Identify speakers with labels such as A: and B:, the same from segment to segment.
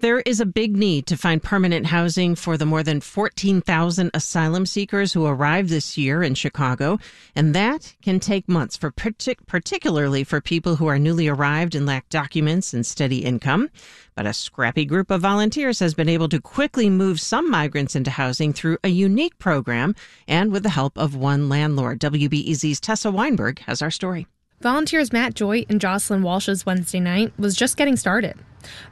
A: There is a big need to find permanent housing for the more than 14,000 asylum seekers who arrived this year in Chicago, and that can take months for partic- particularly for people who are newly arrived and lack documents and steady income. But a scrappy group of volunteers has been able to quickly move some migrants into housing through a unique program and with the help of one landlord. WBEZ's Tessa Weinberg has our story.
B: Volunteers Matt Joy and Jocelyn Walsh's Wednesday night was just getting started.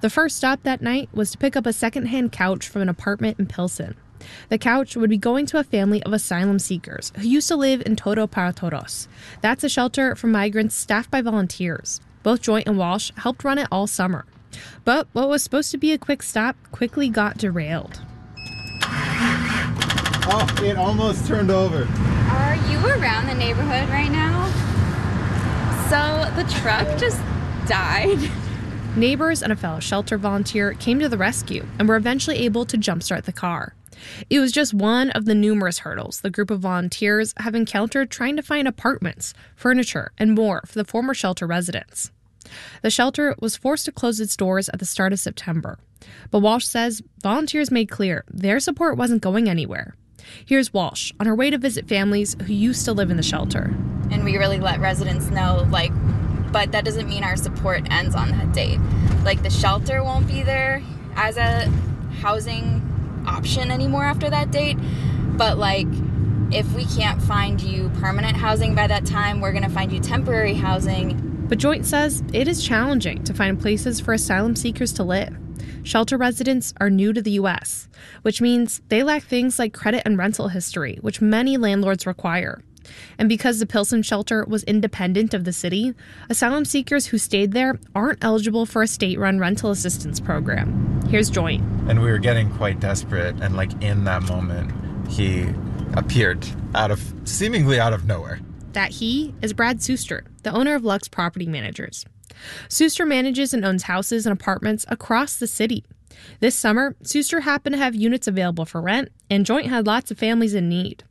B: The first stop that night was to pick up a secondhand couch from an apartment in Pilsen. The couch would be going to a family of asylum seekers who used to live in Todo para Todos. That's a shelter for migrants staffed by volunteers. Both Joy and Walsh helped run it all summer. But what was supposed to be a quick stop quickly got derailed.
C: Oh, it almost turned over.
D: Are you around the neighborhood right now? So the truck just died.
B: Neighbors and a fellow shelter volunteer came to the rescue and were eventually able to jumpstart the car. It was just one of the numerous hurdles the group of volunteers have encountered trying to find apartments, furniture, and more for the former shelter residents. The shelter was forced to close its doors at the start of September, but Walsh says volunteers made clear their support wasn't going anywhere. Here's Walsh on her way to visit families who used to live in the shelter.
D: And we really let residents know, like, but that doesn't mean our support ends on that date. Like, the shelter won't be there as a housing option anymore after that date, but like, if we can't find you permanent housing by that time, we're going to find you temporary housing.
B: But Joy says it is challenging to find places for asylum seekers to live. Shelter residents are new to the U.S., which means they lack things like credit and rental history, which many landlords require. And because the Pilsen shelter was independent of the city, asylum seekers who stayed there aren't eligible for a state run rental assistance program. Here's Joy.
C: And we were getting quite desperate, and like in that moment, he appeared out of seemingly out of nowhere.
B: That he is Brad Suster, the owner of Lux Property Managers. Suster manages and owns houses and apartments across the city. This summer, Suster happened to have units available for rent, and Joy had lots of families in need.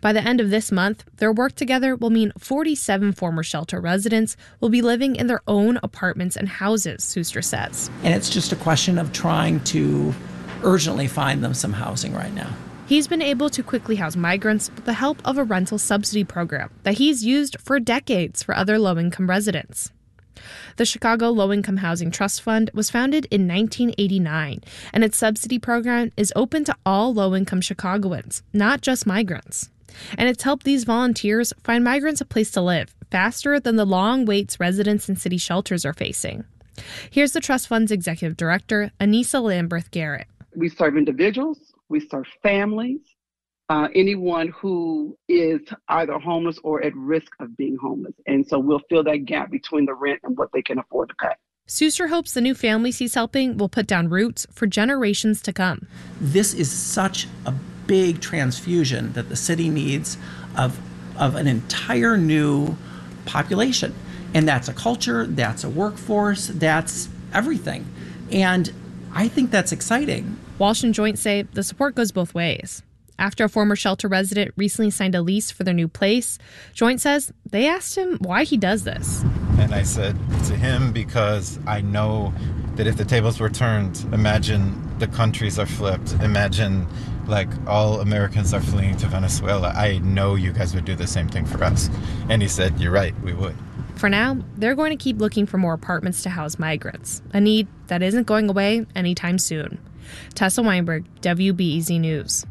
B: By the end of this month, their work together will mean 47 former shelter residents will be living in their own apartments and houses, Suster says.
E: And it's just a question of trying to urgently find them some housing right now.
B: He's been able to quickly house migrants with the help of a rental subsidy program that he's used for decades for other low income residents. The Chicago Low Income Housing Trust Fund was founded in 1989, and its subsidy program is open to all low income Chicagoans, not just migrants. And it's helped these volunteers find migrants a place to live faster than the long waits residents in city shelters are facing. Here's the Trust Fund's executive director, Anissa Lamberth Garrett.
F: We serve individuals, we serve families, uh, anyone who is either homeless or at risk of being homeless. And so we'll fill that gap between the rent and what they can afford to pay.
B: Suster hopes the new families he's helping will put down roots for generations to come.
E: This is such a big transfusion that the city needs of, of an entire new population. And that's a culture, that's a workforce, that's everything. And I think that's exciting.
B: Walsh and Joy say the support goes both ways. After a former shelter resident recently signed a lease for their new place, Joy says they asked him why he does this.
C: And I said to him, because I know that if the tables were turned, imagine the countries are flipped, imagine like all Americans are fleeing to Venezuela. I know you guys would do the same thing for us. And he said, You're right, we would.
B: For now, they're going to keep looking for more apartments to house migrants, a need that isn't going away anytime soon. Tessa Weinberg, WBEZ News.